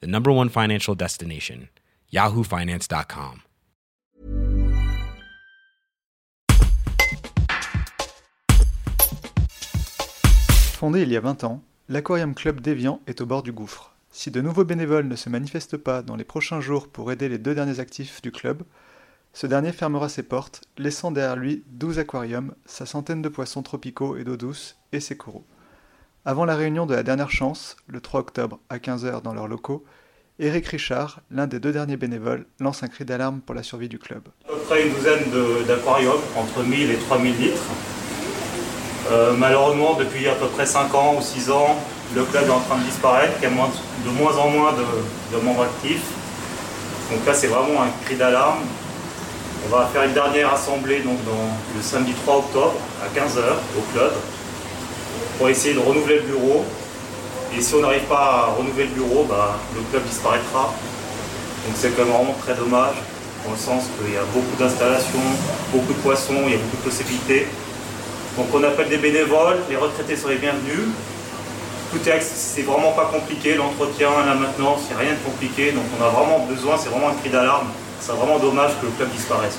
the number one financial destination, yahoofinance.com. Fondé il y a 20 ans, l'Aquarium Club d'Evian est au bord du gouffre. Si de nouveaux bénévoles ne se manifestent pas dans les prochains jours pour aider les deux derniers actifs du club, ce dernier fermera ses portes, laissant derrière lui 12 aquariums, sa centaine de poissons tropicaux et d'eau douce, et ses coraux. Avant la réunion de la dernière chance, le 3 octobre à 15h dans leurs locaux, Eric Richard, l'un des deux derniers bénévoles, lance un cri d'alarme pour la survie du club. À peu près une douzaine d'aquariums, entre 1000 et 3000 litres. Euh, malheureusement, depuis à peu près 5 ans ou 6 ans, le club est en train de disparaître, il y a de moins en moins de, membres actifs. Donc là, c'est vraiment un cri d'alarme. On va faire une dernière assemblée donc, le samedi 3 octobre à 15h au club pour essayer de renouveler le bureau. Et si on n'arrive pas à renouveler le bureau, bah, le club disparaîtra. Donc c'est quand même vraiment très dommage, dans le sens qu'il y a beaucoup d'installations, beaucoup de poissons, il y a beaucoup de possibilités. Donc on appelle des bénévoles, les retraités sont les bienvenus. Tout est c'est vraiment pas compliqué, l'entretien, la maintenance, il n'y a rien de compliqué. Donc on a vraiment besoin, c'est vraiment un cri d'alarme c'est vraiment dommage que le club disparaisse.